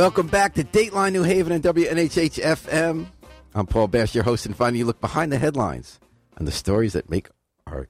Welcome back to Dateline New Haven and WNHH FM. I'm Paul Bass, your host, and finally you look behind the headlines and the stories that make our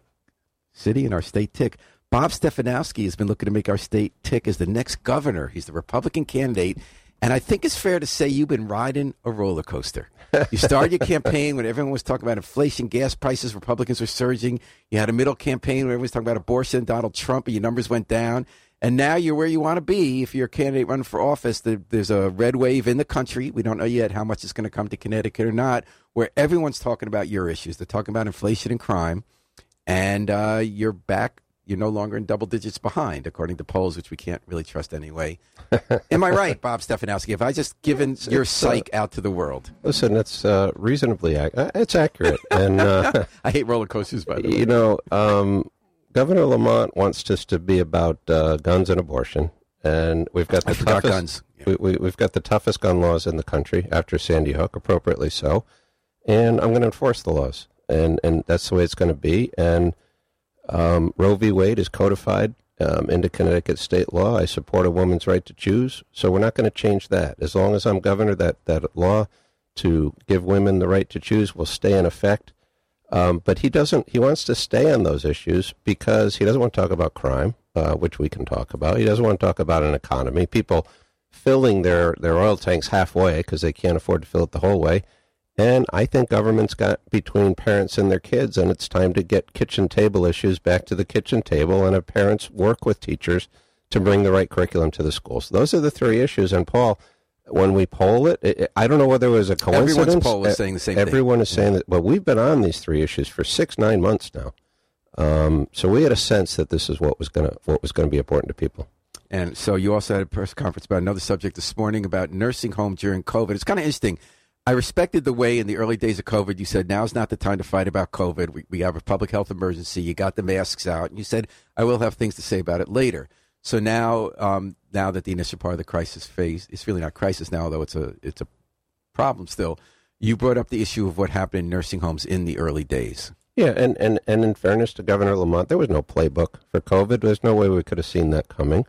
city and our state tick. Bob Stefanowski has been looking to make our state tick as the next governor. He's the Republican candidate, and I think it's fair to say you've been riding a roller coaster. You started your campaign when everyone was talking about inflation, gas prices, Republicans were surging. You had a middle campaign where everyone was talking about abortion, Donald Trump, and your numbers went down. And now you're where you want to be if you're a candidate running for office. There's a red wave in the country. We don't know yet how much it's going to come to Connecticut or not, where everyone's talking about your issues. They're talking about inflation and crime. And uh, you're back. You're no longer in double digits behind, according to polls, which we can't really trust anyway. Am I right, Bob Stefanowski? Have I just given it's, your it's, psych uh, out to the world? Listen, it's uh, reasonably ac- uh, it's accurate, and uh, I hate roller coasters. By the way, you know, um, Governor Lamont wants this to be about uh, guns and abortion, and we've got the toughest guns. Yeah. We, we, have got the toughest gun laws in the country after Sandy Hook, appropriately so. And I'm going to enforce the laws, and and that's the way it's going to be. And um, Roe v. Wade is codified um, into Connecticut state law. I support a woman's right to choose, so we're not going to change that. As long as I'm governor, that that law to give women the right to choose will stay in effect. Um, but he doesn't. He wants to stay on those issues because he doesn't want to talk about crime, uh, which we can talk about. He doesn't want to talk about an economy. People filling their their oil tanks halfway because they can't afford to fill it the whole way. And I think government's got between parents and their kids, and it's time to get kitchen table issues back to the kitchen table, and have parents work with teachers to bring the right curriculum to the schools. Those are the three issues. And Paul, when we poll it, it, I don't know whether it was a coincidence. Everyone's poll is saying the same thing. Everyone thing. is saying that. But we've been on these three issues for six, nine months now. Um, so we had a sense that this is what was going to what was going to be important to people. And so you also had a press conference about another subject this morning about nursing home during COVID. It's kind of interesting. I respected the way in the early days of COVID you said now's not the time to fight about COVID. We, we have a public health emergency. You got the masks out, and you said I will have things to say about it later. So now, um, now that the initial part of the crisis phase is really not crisis now, though it's a it's a problem still. You brought up the issue of what happened in nursing homes in the early days. Yeah, and, and, and in fairness to Governor Lamont, there was no playbook for COVID. There's no way we could have seen that coming.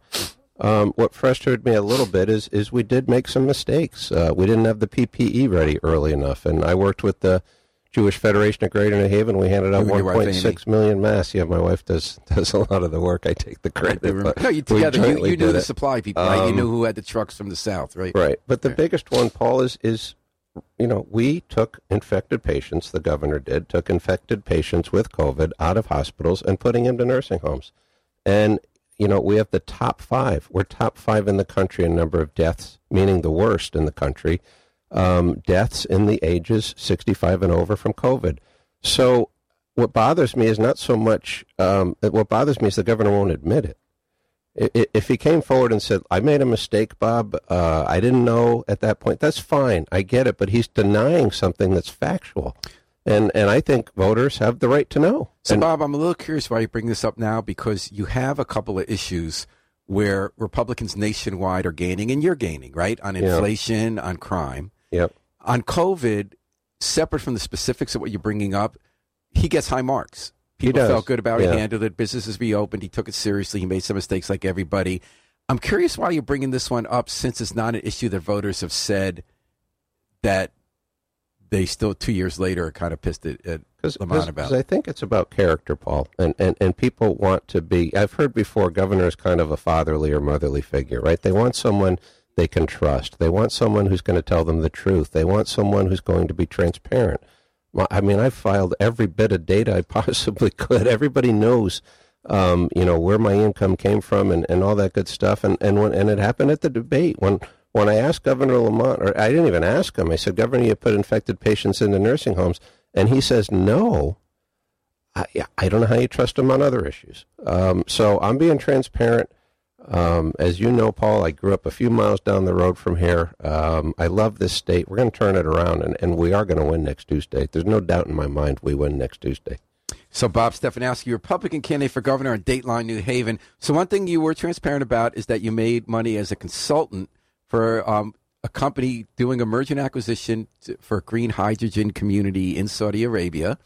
Um, what frustrated me a little bit is is we did make some mistakes. Uh, we didn't have the PPE ready early enough, and I worked with the Jewish Federation of Greater New Haven. We handed out 1.6 million masks. Yeah, my wife does does a lot of the work. I take the credit. no, you together. You, you knew the supply people. Um, right? You knew who had the trucks from the south, right? Right. But the biggest one, Paul, is is you know we took infected patients. The governor did took infected patients with COVID out of hospitals and putting them to nursing homes, and you know we have the top five. We're top five in the country in number of deaths, meaning the worst in the country um, deaths in the ages 65 and over from COVID. So what bothers me is not so much, um, what bothers me is the governor won't admit it. If he came forward and said, I made a mistake, Bob, uh, I didn't know at that point, that's fine. I get it. But he's denying something that's factual. And, and I think voters have the right to know. So, and, Bob, I'm a little curious why you bring this up now because you have a couple of issues where Republicans nationwide are gaining, and you're gaining, right? On inflation, yeah. on crime. Yep. On COVID, separate from the specifics of what you're bringing up, he gets high marks. People felt good about yeah. He handled it. Businesses reopened. He took it seriously. He made some mistakes like everybody. I'm curious why you're bringing this one up since it's not an issue that voters have said that they still two years later are kind of pissed at, at Cause, Lamont about. Because I think it's about character, Paul, and, and and people want to be. I've heard before, governor is kind of a fatherly or motherly figure, right? They want someone they can trust. They want someone who's going to tell them the truth. They want someone who's going to be transparent. I mean, I filed every bit of data I possibly could. Everybody knows, um, you know, where my income came from and, and all that good stuff. And and when and it happened at the debate when when I asked Governor Lamont, or I didn't even ask him. I said, Governor, you put infected patients into nursing homes, and he says no. I, I don't know how you trust him on other issues. Um, so I'm being transparent. Um, as you know, Paul, I grew up a few miles down the road from here. Um, I love this state. We're going to turn it around, and, and we are going to win next Tuesday. There's no doubt in my mind we win next Tuesday. So, Bob Stefanowski, Republican candidate for governor in Dateline, New Haven. So, one thing you were transparent about is that you made money as a consultant for um, a company doing a merger acquisition to, for a green hydrogen community in Saudi Arabia.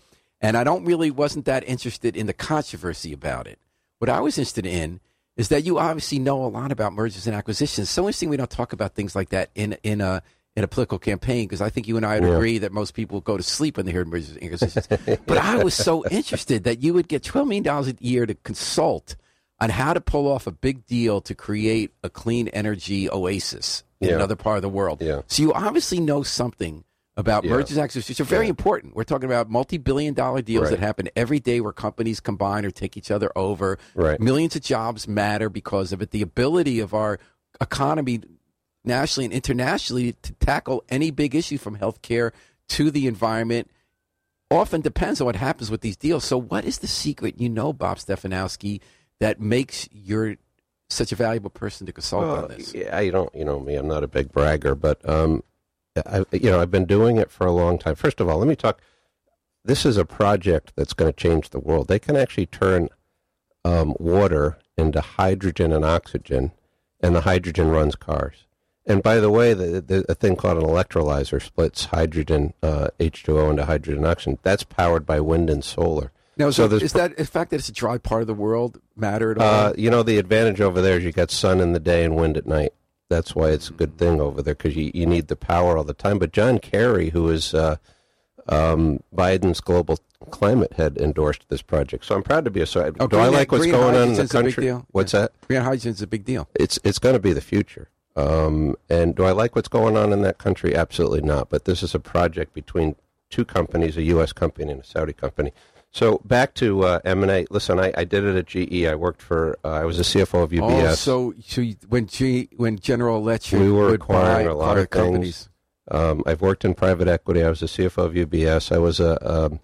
And I don't really wasn't that interested in the controversy about it. What I was interested in is that you obviously know a lot about mergers and acquisitions. So interesting we don't talk about things like that in in a in a political campaign because I think you and I would Yeah. agree that most people go to sleep when they hear mergers and acquisitions. but I was so interested that you would get twelve million dollars a year to consult on how to pull off a big deal to create a clean energy oasis in Yeah. another part of the world. Yeah. So you obviously know something about Yeah. mergers and acquisitions, which are very Yeah. important. We're talking about multi-billion dollar deals Right. that happen every day where companies combine or take each other over. Right. Millions of jobs matter because of it. The ability of our economy nationally and internationally to tackle any big issue from healthcare to the environment often depends on what happens with these deals. So what is the secret you know, Bob Stefanowski, that makes you such a valuable person to consult Well, on this? yeah, you don't, you know me. I'm not a big bragger, but um, I, you know, I've been doing it for a long time. First of all, let me talk. This is a project that's going to change the world. They can actually turn um, water into hydrogen and oxygen, and the hydrogen runs cars. And by the way, the, the, a thing called an electrolyzer splits hydrogen uh, H2O into hydrogen and oxygen. That's powered by wind and solar. Now, So so is that the fact that it's a dry part of the world matter at all? Uh, you know, the advantage over there is you got sun in the day and wind at night. That's why it's a good thing over there because you, you need the power all the time. But John Kerry, who is uh, um, Biden's global climate head, endorsed this project. So I'm proud to be a. So Oh, do I like what's going on in the country? What's Yeah. that? Green hydrogen's a big deal. It's it's going to be the future. Um, and do I like what's going on in that country? Absolutely not. But this is a project between two companies, a U.S. company and a Saudi company. So back to uh, M&A. Listen, I, I did it at GE. I worked for. Uh, I was a CFO of UBS. Oh, so so you, when G, when General Electric We were acquiring a lot of companies, Um, I've worked in private equity. I was a CFO of UBS. I was a um,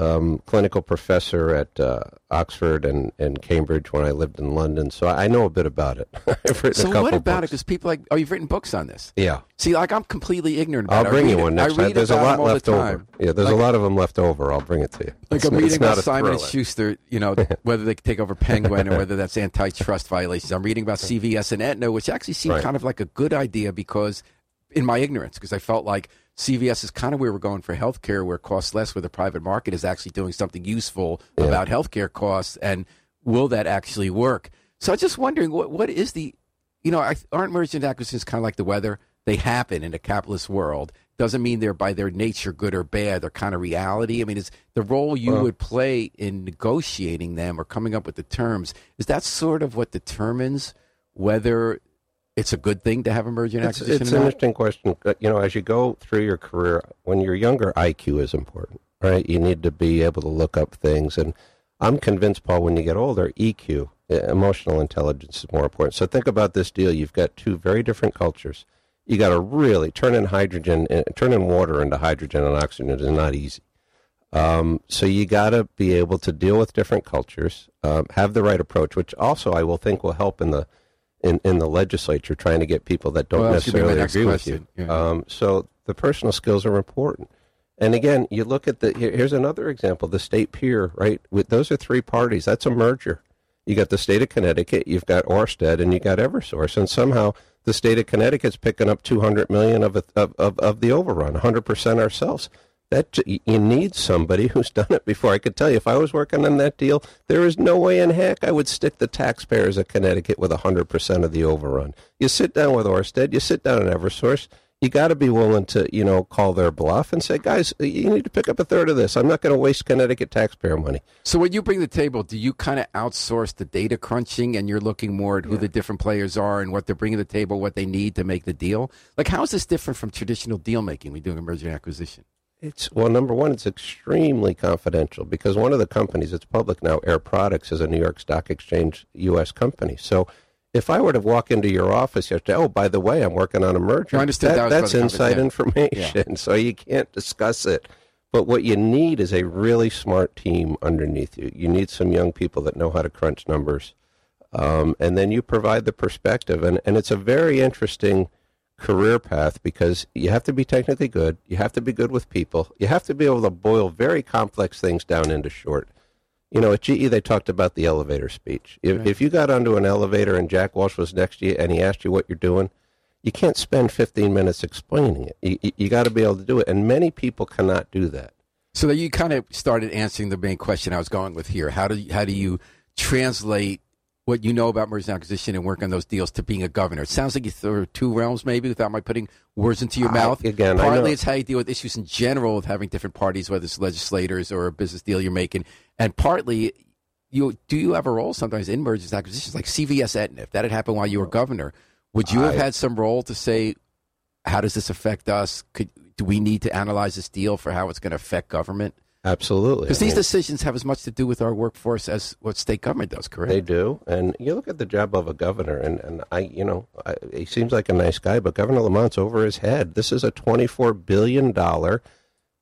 um, clinical professor at uh, Oxford and, and Cambridge when I lived in London. So I know a bit about it. I've written so what about it? Because people like, oh, you've written books on this. Yeah, See, like I'm completely ignorant about I'll it. Bring you it- one next time. There's a lot left the over. Yeah, there's Like- a lot of them left over. I'll bring it to you. Like It's- I'm reading about Simon and. Schuster, you know, whether they could take over Penguin or whether that's antitrust violations. I'm reading about CVS and Aetna, which actually seemed Right. kind of like a good idea because, in my ignorance, because I felt like CVS is kind of where we're going for healthcare, where it costs less, where the private market is actually doing something useful Yeah. about healthcare costs, and will that actually work? So I'm just wondering, what what is the, you know, aren't mergers and acquisitions kind of like the weather? They happen in a capitalist world. Doesn't mean they're by their nature good or bad. They're kind of reality. I mean, is the role you Well- would play in negotiating them or coming up with the terms is that sort of what determines whether it's a good thing to have and It's, acquisition it's an interesting question. Uh, You know, as you go through your career, when you're younger, IQ is important, right? You need to be able to look up things. And I'm convinced, Paul, when you get older, EQ, uh, emotional intelligence, is more important. So think about this deal. You've got two very different cultures. You got to really turn in hydrogen, uh, turn in water into hydrogen and oxygen is not easy. Um, so you got to be able to deal with different cultures, um, have the right approach, which also I will think will help in the in, in the legislature trying to get people that don't Well, that should be my necessarily agree with you. Yeah. Um, so the personal skills are important. And again, you look at the here, here's another example: the state pier, right? With those are three parties. That's a merger. You got the state of Connecticut, you've got Orsted, and you got EverSource, and somehow the state of Connecticut's picking up 200 million of it- of of, of the overrun, 100 percent ourselves. That you need somebody who's done it before. I could tell you, if I was working on that deal, there is no way in heck I would stick the taxpayers of Connecticut with 100 percent of the overrun. You sit down with Orsted, you sit down at EverSource, you got to be willing to, you know, call their bluff and say, guys, you need to pick up a third of this. I'm not going to waste Connecticut taxpayer money. So when you bring the table, do you kind of outsource the data crunching and you're looking more at who the different players are and what they're bringing to the table, what they need to make the deal? Like, how is this different from traditional deal making when doing a merger and acquisition? It's well, number one, it's extremely confidential because one of the companies, it's public now, Air Products, is a New York Stock Exchange U.S. company. So, if I were to walk into your office yesterday, oh, by the way, I'm working on a merger. I understood that was that's part of the inside information, so you can't discuss it. But what you need is a really smart team underneath you. You need some young people that know how to crunch numbers, um, and then you provide the perspective. and And it's a very interesting career path because you have to be technically good, you have to be good with people, you have to be able to boil very complex things down into short. You know, at GE they talked about the elevator speech. If, Right. if you got onto an elevator and Jack Welch was next to you and he asked you what you're doing, you can't spend 15 minutes explaining it. You, you, you got to be able to do it, and many people cannot do that. So you kind of started answering the main question I was going with here. How do you, how do you translate what you know about mergers and acquisition and work on those deals to being a governor? It sounds like you throw two realms, maybe, without my putting words into your I- mouth. again, partly it's how you deal with issues in general of having different parties, whether it's legislators or a business deal you're making, and partly. You do you have a role sometimes in mergers and acquisitions like CVS Aetna? If that had happened while you were governor, would you have I- had some role to say, how does this affect us? Could do we need to analyze this deal for how it's going to affect government? Absolutely. Because these mean, decisions have as much to do with our workforce as what state government does, correct? They do, and you look at the job of a governor, and, and I, you know, I, he seems like a nice guy, but Governor Lamont's over his head. This is a twenty-four billion dollar,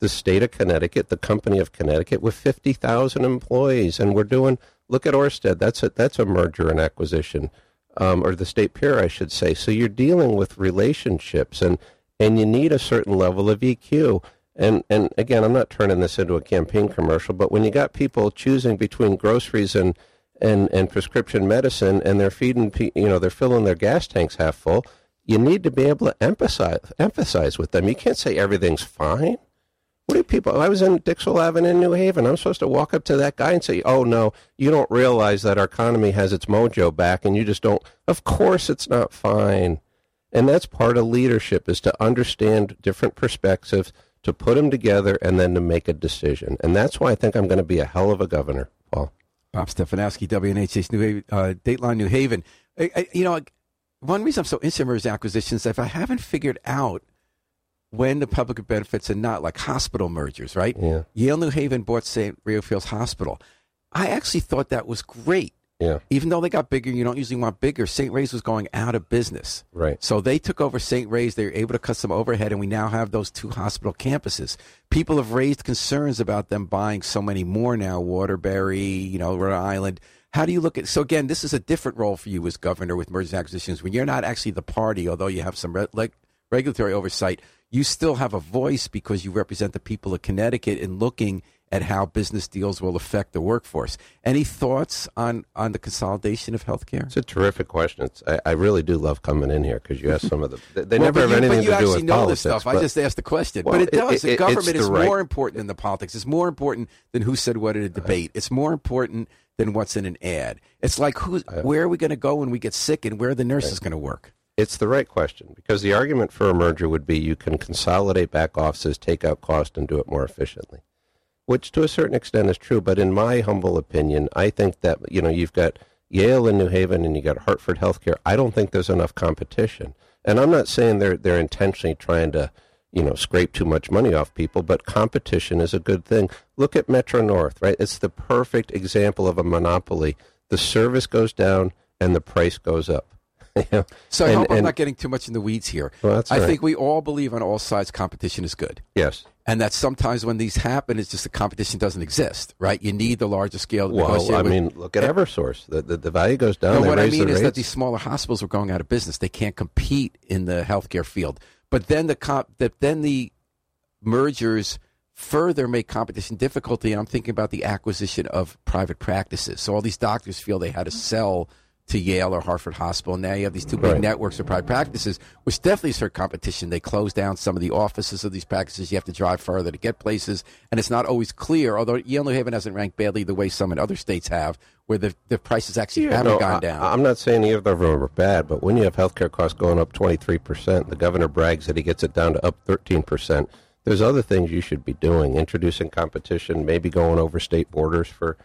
the state of Connecticut, the company of Connecticut, with fifty thousand employees, and we're doing. Look at Orsted. That's a that's a merger and acquisition, um, or the state pier, I should say. So you're dealing with relationships, and and you need a certain level of EQ. And and again, I'm not turning this into a campaign commercial, but when you got people choosing between groceries and and, and prescription medicine, and they're feeding, you know, they're filling their gas tanks half full, you need to be able to emphasize emphasize with them. You can't say everything's fine. What do people? I was in Dixwell Avenue in New Haven. I'm supposed to walk up to that guy and say, "Oh no, you don't realize that our economy has its mojo back, and you just don't." Of course, it's not fine, and that's part of leadership is to understand different perspectives, to put them together, and then to make a decision. And that's why I think I'm going to be a hell of a governor, Paul. Bob Stefanowski, WNHH New Haven, uh, Dateline New Haven. I, I, you know, one reason I'm so interested in and acquisitions, if I haven't figured out when the public benefits and not, like hospital mergers, right? Yeah, Yale New Haven bought St. Fields Hospital. I actually thought that was great. Yeah, Even though they got bigger, you don't usually want bigger. St. Ray's was going out of business. right. So they took over St. Ray's. They were able to cut some overhead, and we now have those two hospital campuses. People have raised concerns about them buying so many more now. Waterbury, you know, Rhode Island. How do you look at? So again, this is a different role for you as governor with mergers and acquisitions. When you're not actually the party, although you have some re- leg regulatory oversight, you still have a voice because you represent the people of Connecticut in looking at how business deals will affect the workforce. Any thoughts on on the consolidation of healthcare? It's a terrific question. It's, I, I really do love coming in here because you ask some of the. They, they Well, never but have you, anything but you to do actually with know politics. this stuff. I just asked the question. Well, but it it- does. it- the it's government the is right- more important than the politics. It's more important than who said what in a debate. It's more important than what's in an ad. It's like who's, where are we going to go when we get sick and where are the nurses going to work? It's the right question because the argument for a merger would be you can consolidate back offices, take out cost, and do it more efficiently, which to a certain extent is true. But in my humble opinion, I think that you know you've got Yale and New Haven, and you got Hartford Healthcare. I don't think there's enough competition, and I'm not saying they're they're intentionally trying to you know scrape too much money off people, but competition is a good thing. Look at Metro North, right? It's the perfect example of a monopoly. The service goes down and the price goes up. You know? So I And- hope I'm and- not getting too much in the weeds here. Well, that's I right. think we all believe on all sides competition is good. Yes. And that sometimes when these happen, it's just the competition doesn't exist, right? You need the larger scale. Well, I with- mean, look at EverSource. The, the, the value goes down. No, what I mean is that these smaller hospitals are going out of business. They can't compete in the healthcare field. But then the comp, the, then the mergers further make competition difficulty. And I'm thinking about the acquisition of private practices. So all these doctors feel they had to sell to Yale or Hartford Hospital. Now you have these two big Right. networks of private practices, which definitely hurt competition. They close down some of the offices of these practices. You have to drive further to get places, and it's not always clear. Although Yale New Haven hasn't ranked badly the way some in other states have, where the the prices actually Yeah, haven't no, gone I- down. I'm not saying either of them are bad, but when you have healthcare costs going up 23%, the governor brags that he gets it down to up 13%. There's other things you should be doing, introducing competition, maybe going over state borders for,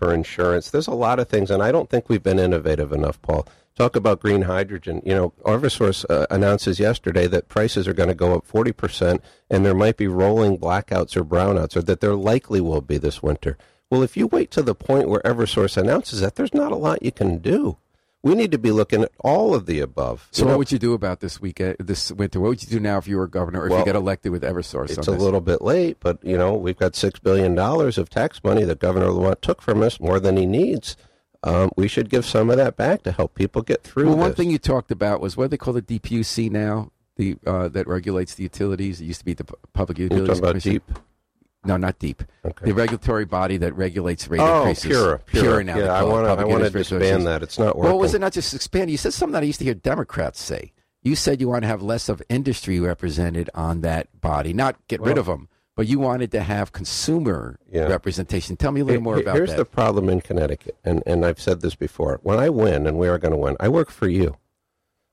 for insurance. There's a lot of things, and I don't think we've been innovative enough, Paul. Talk about green hydrogen. You know, Eversource uh, announces yesterday that prices are going to go up 40%, and there might be rolling blackouts or brownouts, or that there likely will be this winter. Well, if you wait to the point where Eversource announces that, there's not a lot you can do. We need to be looking at all of the above. So You what know, would you do about this weekend, this winter? What would you do now if you were governor, or if you get elected with EverSource? it's a little bit late, but you know we've got six billion dollars of tax money that Governor Lamont took from us, more than he needs. Um, we should give some of that back to help people get through. Well, one this. thing you talked about was what they call the DPUC now, the uh, that regulates the utilities. It used to be the Pu- Public you're Utilities talking about Commission. deep. No, not deep. Okay. The regulatory body that regulates rate Oh, increases. Pura, Pura. now. they Yeah, I want to. I Public want to Utilities disband that. It's not working. Well, was it not just expanding? You said something that I used to hear Democrats say. You said you want to have less of industry represented on that body, not get rid of them, but you wanted to have consumer Yeah. representation. Tell me a little more about Here's that. the problem in Connecticut, and, and I've said this before. When I win, and we are going to win, I work for you.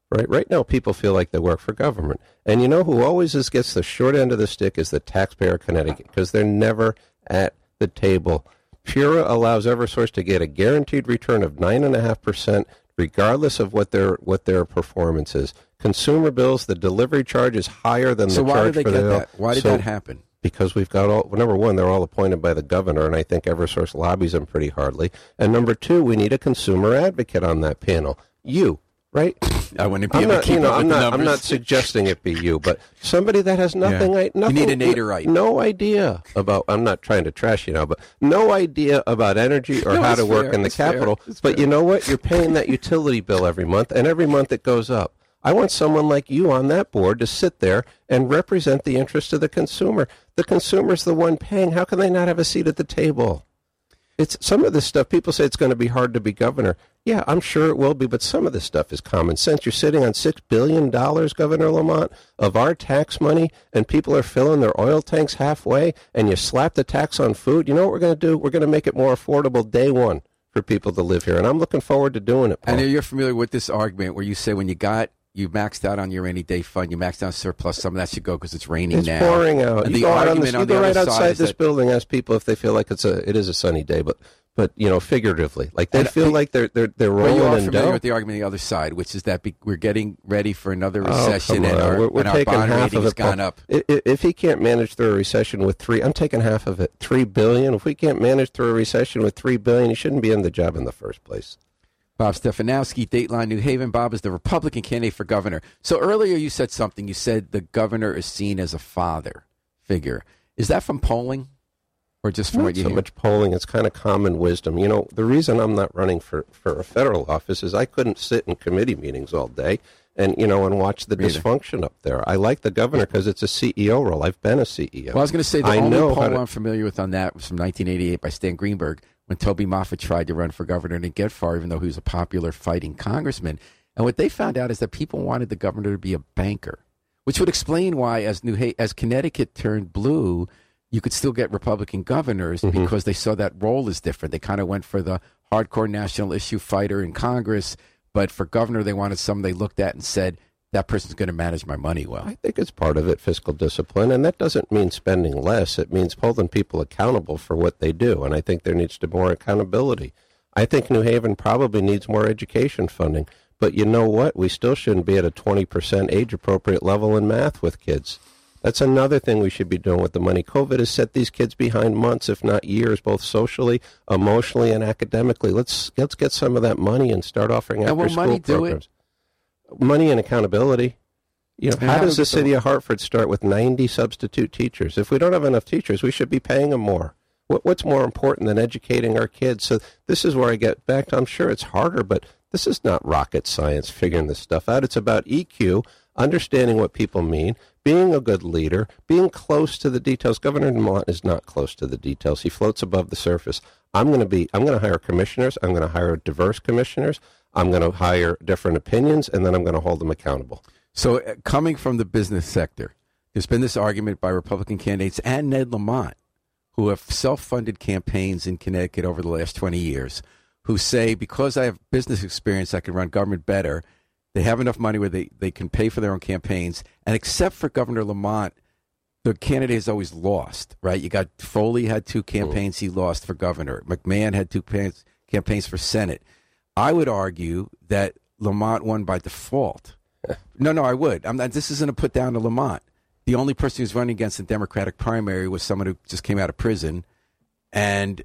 Right, right now, people feel like they work for government, and you know who always is, gets the short end of the stick is the taxpayer of Connecticut because they're never at the table. Pura allows EverSource to get a guaranteed return of nine and a half percent, regardless of what their what their performance is. Consumer bills, the delivery charge is higher than so the why charge did they for get the that? Why did So- that happen? because we've got all number one they're all appointed by the governor and i think eversource lobbies them pretty hardly and number two we need a consumer advocate on that panel you right I wouldn't be i'm able not to keep you know up i'm the not i'm not suggesting it be you but somebody that has nothing Yeah. I, nothing need a Naderite. no idea about i'm not trying to trash you now but no idea about energy or No, how it's to work in the It's capital but fair. you know what you're paying that utility bill every month and every month it goes up I want someone like you on that board to sit there and represent the interest of the consumer. The consumer's the one paying. How can they not have a seat at the table? It's some of this stuff. People say it's going to be hard to be governor. Yeah, I'm sure it will be, but some of this stuff is common sense. You're sitting on six billion dollars, Governor Lamont, of our tax money, and people are filling their oil tanks halfway, and you slap the tax on food. You know what we're going to do? We're going to make it more affordable day one for people to live here, and I'm looking forward to doing it. I know you're familiar with this argument where you say when you got you maxed out on your rainy day fund, you maxed out surplus. Some of that should go because it's raining It's now. pouring out. And you the go on argument this, on you the go right side outside this building. Ask people if they feel like it's a it is a sunny day, but but you know figuratively, like they And feel pe- like they're they're they're Well, you are rolling familiar dough. with the argument on the other side, which is that be, we're getting ready for another Oh, recession, come and our, we're, we're and our taking bond half of has it. Gone up. I- i- If he can't manage through a recession with three, I'm taking half of it. Three billion. If we can't manage through a recession with three billion, he shouldn't be in the job in the first place. Bob Stefanowski, Dateline New Haven. Bob is the Republican candidate for governor. So earlier you said something. You said the governor is seen as a father figure. Is that from polling, or just from Not what you so hear? much polling. It's kind of common wisdom. You know, the reason I'm not running for, for a federal office is I couldn't sit in committee meetings all day and you know and watch the Me either. dysfunction up there. I like the governor because it's a CEO role. I've been a CEO. Well, I was going to say the I only know poll to- I'm familiar with on that was from 1988 by Stan Greenberg when Toby Moffett tried to run for governor and didn't get far, even though he was a popular fighting congressman. And what they found out is that people wanted the governor to be a banker, which would explain why, as New ha- as Connecticut turned blue, you could still get Republican governors Mm-hmm. because they saw that role is different. They kind of went for the hardcore national issue fighter in Congress, but for governor, they wanted someone they looked at and said that person's going to manage my money well. I think it's part of it, fiscal discipline, and that doesn't mean spending less. It means holding people accountable for what they do, and I think there needs to be more accountability. I think New Haven probably needs more education funding, but you know what? We still shouldn't be at a 20% age appropriate level in math with kids. That's another thing we should be doing with the money. COVID has set these kids behind months, if not years, both socially, emotionally, and academically. Let's let's get some of that money and start offering will after school money do it? programs. Money and accountability. You know, how does the the- city of Hartford start with 90 substitute teachers? If we don't have enough teachers, we should be paying them more. What, what's more important than educating our kids? So this is where I get back to, I'm sure it's harder, but this is not rocket science figuring this stuff out. It's about EQ, understanding what people mean, being a good leader, being close to the details. Governor Lamont is not close to the details. He floats above the surface. I'm going to be, I'm going to hire commissioners. I'm going to hire diverse commissioners. I'm going to hire different opinions, and then I'm going to hold them accountable. So, uh, coming from the business sector, there's been this argument by Republican candidates and Ned Lamont, who have self funded campaigns in Connecticut over the last 20 years, who say, because I have business experience, I can run government better. They have enough money where they, they can pay for their own campaigns. And except for Governor Lamont, the candidate has always lost, right? You got Foley had two campaigns he lost for governor. McMahon had two campaigns for Senate. I would argue that Lamont won by default. No, no, I would. I'm not, this isn't a put down to Lamont. The only person who's running against the Democratic primary was someone who just came out of prison. And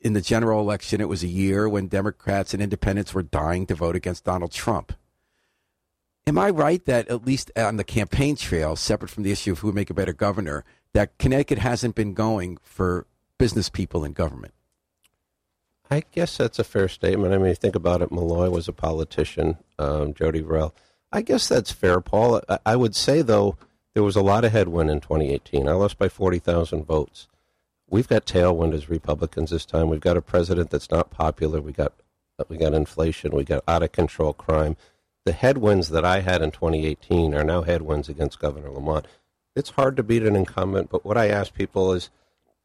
in the general election, it was a year when Democrats and independents were dying to vote against Donald Trump. Am I right that at least on the campaign trail, separate from the issue of who would make a better governor, that Connecticut hasn't been going for business people in government? I guess that's a fair statement. I mean, think about it, Malloy was a politician, um, Jody Varell. I guess that's fair, Paul. I, I would say, though, there was a lot of headwind in 2018. I lost by 40,000 votes. We've got tailwind as Republicans this time. We've got a president that's not popular. We got we got inflation. We got out of control crime. The headwinds that I had in 2018 are now headwinds against Governor Lamont. it's hard to beat an incumbent. But what I ask people is,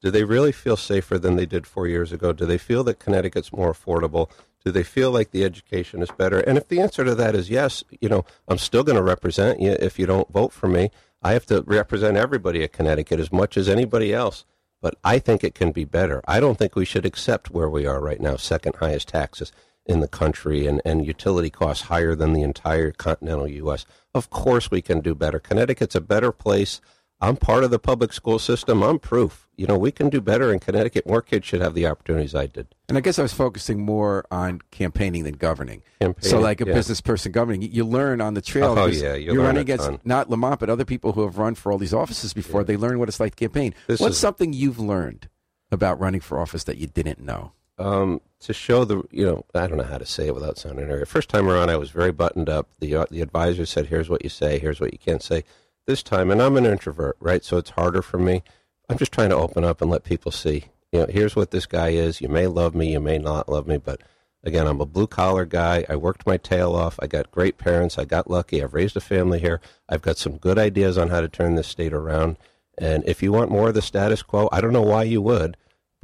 do they really feel safer than they did four years ago? Do they feel that Connecticut's more affordable? Do they feel like the education is better? And if the answer to that is yes, you know, I'm still going to represent you if you don't vote for me. I have to represent everybody at Connecticut as much as anybody else. But I think it can be better. I don't think we should accept where we are right now, second highest taxes in the country and, and utility costs higher than the entire continental U.S. Of course, we can do better. Connecticut's a better place. I'm part of the public school system. I'm proof. You know, we can do better in Connecticut. More kids should have the opportunities I did. And I guess I was focusing more on campaigning than governing. Campaigning, so, like a yeah. business person governing, you learn on the trail. Oh, yeah, you you're running against ton. not Lamont, but other people who have run for all these offices before. They learn what it's like to campaign. This What's is- something you've learned about running for office that you didn't know? Um, to show the you know I don't know how to say it without sounding arrogant. First time around, I was very buttoned up. The uh, the advisor said, "Here's what you say. Here's what you can't say." This time, and I'm an introvert, right? So it's harder for me. I'm just trying to open up and let people see. You know, here's what this guy is. You may love me, you may not love me, but again, I'm a blue collar guy. I worked my tail off. I got great parents. I got lucky. I've raised a family here. I've got some good ideas on how to turn this state around. And if you want more of the status quo, I don't know why you would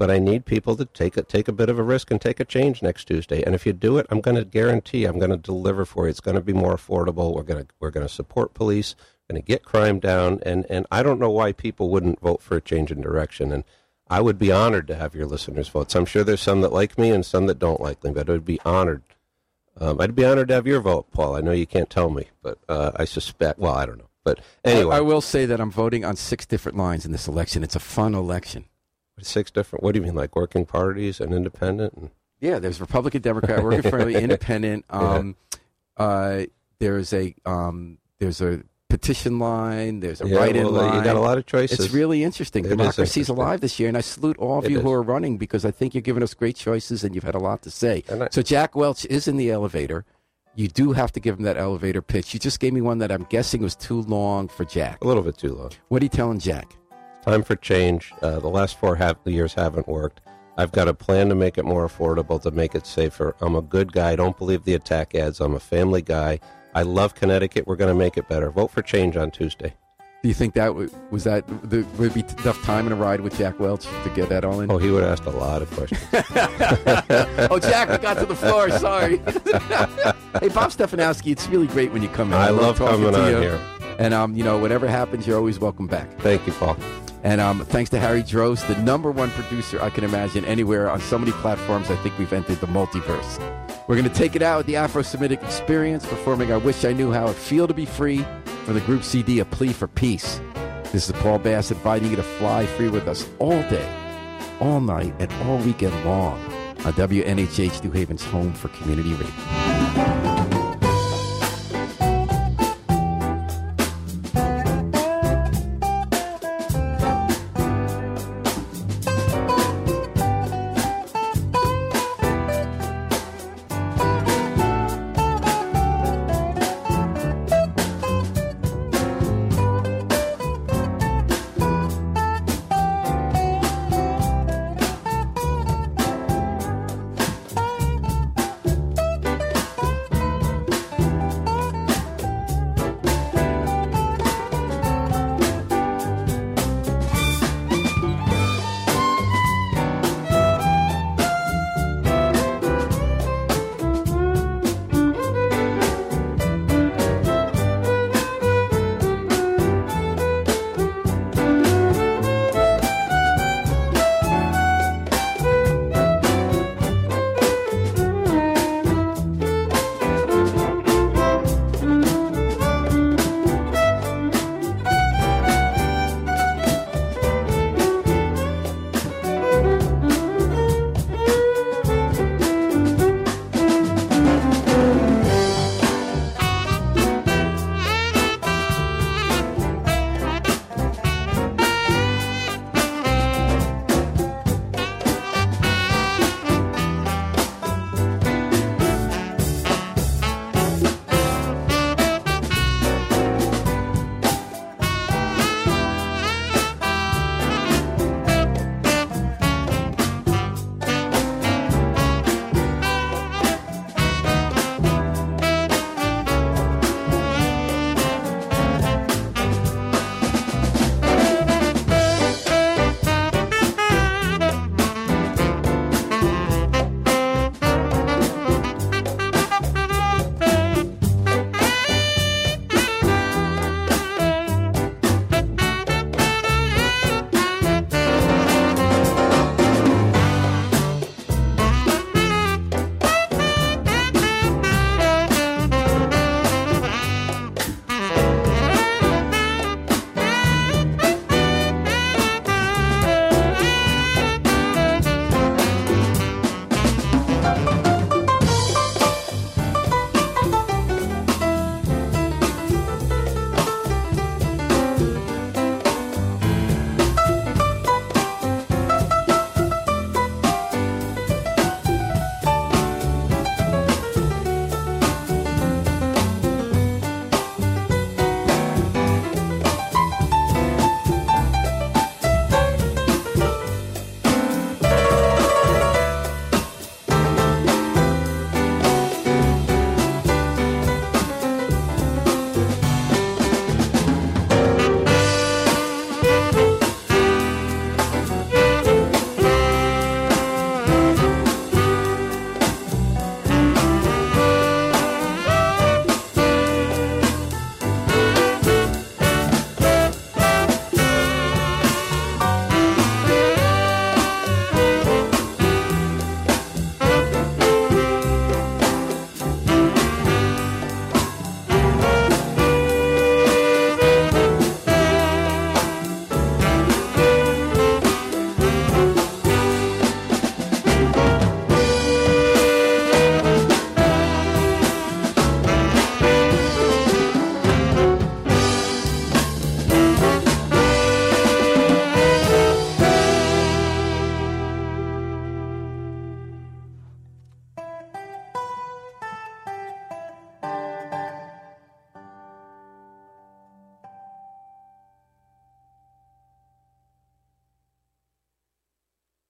but I need people to take a, take a bit of a risk and take a change next Tuesday. And if you do it, I'm going to guarantee I'm going to deliver for you. It's going to be more affordable. We're going to we're going to support police. Going to get crime down. And and I don't know why people wouldn't vote for a change in direction. And I would be honored to have your listeners vote. So I'm sure there's some that like me and some that don't like me, but I would be honored. Um, I'd be honored to have your vote, Paul. I know you can't tell me, but uh, I suspect. Well, I don't know. But anyway, I, I will say that I'm voting on six different lines in this election. It's a fun election. Six different. What do you mean, like working parties and independent? And, Yeah, there's Republican, Democrat, working friendly, independent. Um, uh, there's a um, there's a petition line. There's a Yeah, write-in well, line. You got a lot of choices. It's really interesting. It is Democracy's interesting. alive this year, and I salute all of It you is. who are running because I think you're giving us great choices, and you've had a lot to say. I- so Jack Welch is in the elevator. You do have to give him that elevator pitch. You just gave me one that I'm guessing was too long for Jack. a little bit too long. What are you telling Jack? Time for change. Uh, the last four half years haven't worked. I've got a plan to make it more affordable, to make it safer. I'm a good guy. I don't believe the attack ads. I'm a family guy. I love Connecticut. We're going to make it better. Vote for change on Tuesday. Do you think that w- was that the, would be enough time in a ride with Jack Welch to get that all in? Oh, he would have asked a lot of questions. oh, Jack, we got to the floor. Sorry. hey, Bob Stefanowski, it's really great when you come in. I love talking coming to on you. here. And um, you know, whatever happens, you're always welcome back. Thank you, Paul. And um, thanks to Harry Drost, the number one producer I can imagine anywhere on so many platforms. I think we've entered the multiverse. We're going to take it out with the Afro-Semitic Experience, performing "I Wish I Knew How It Feel to Be Free" from the group CD, "A Plea for Peace." This is Paul Bass inviting you to fly free with us all day, all night, and all weekend long on WNHH New Haven's home for community radio.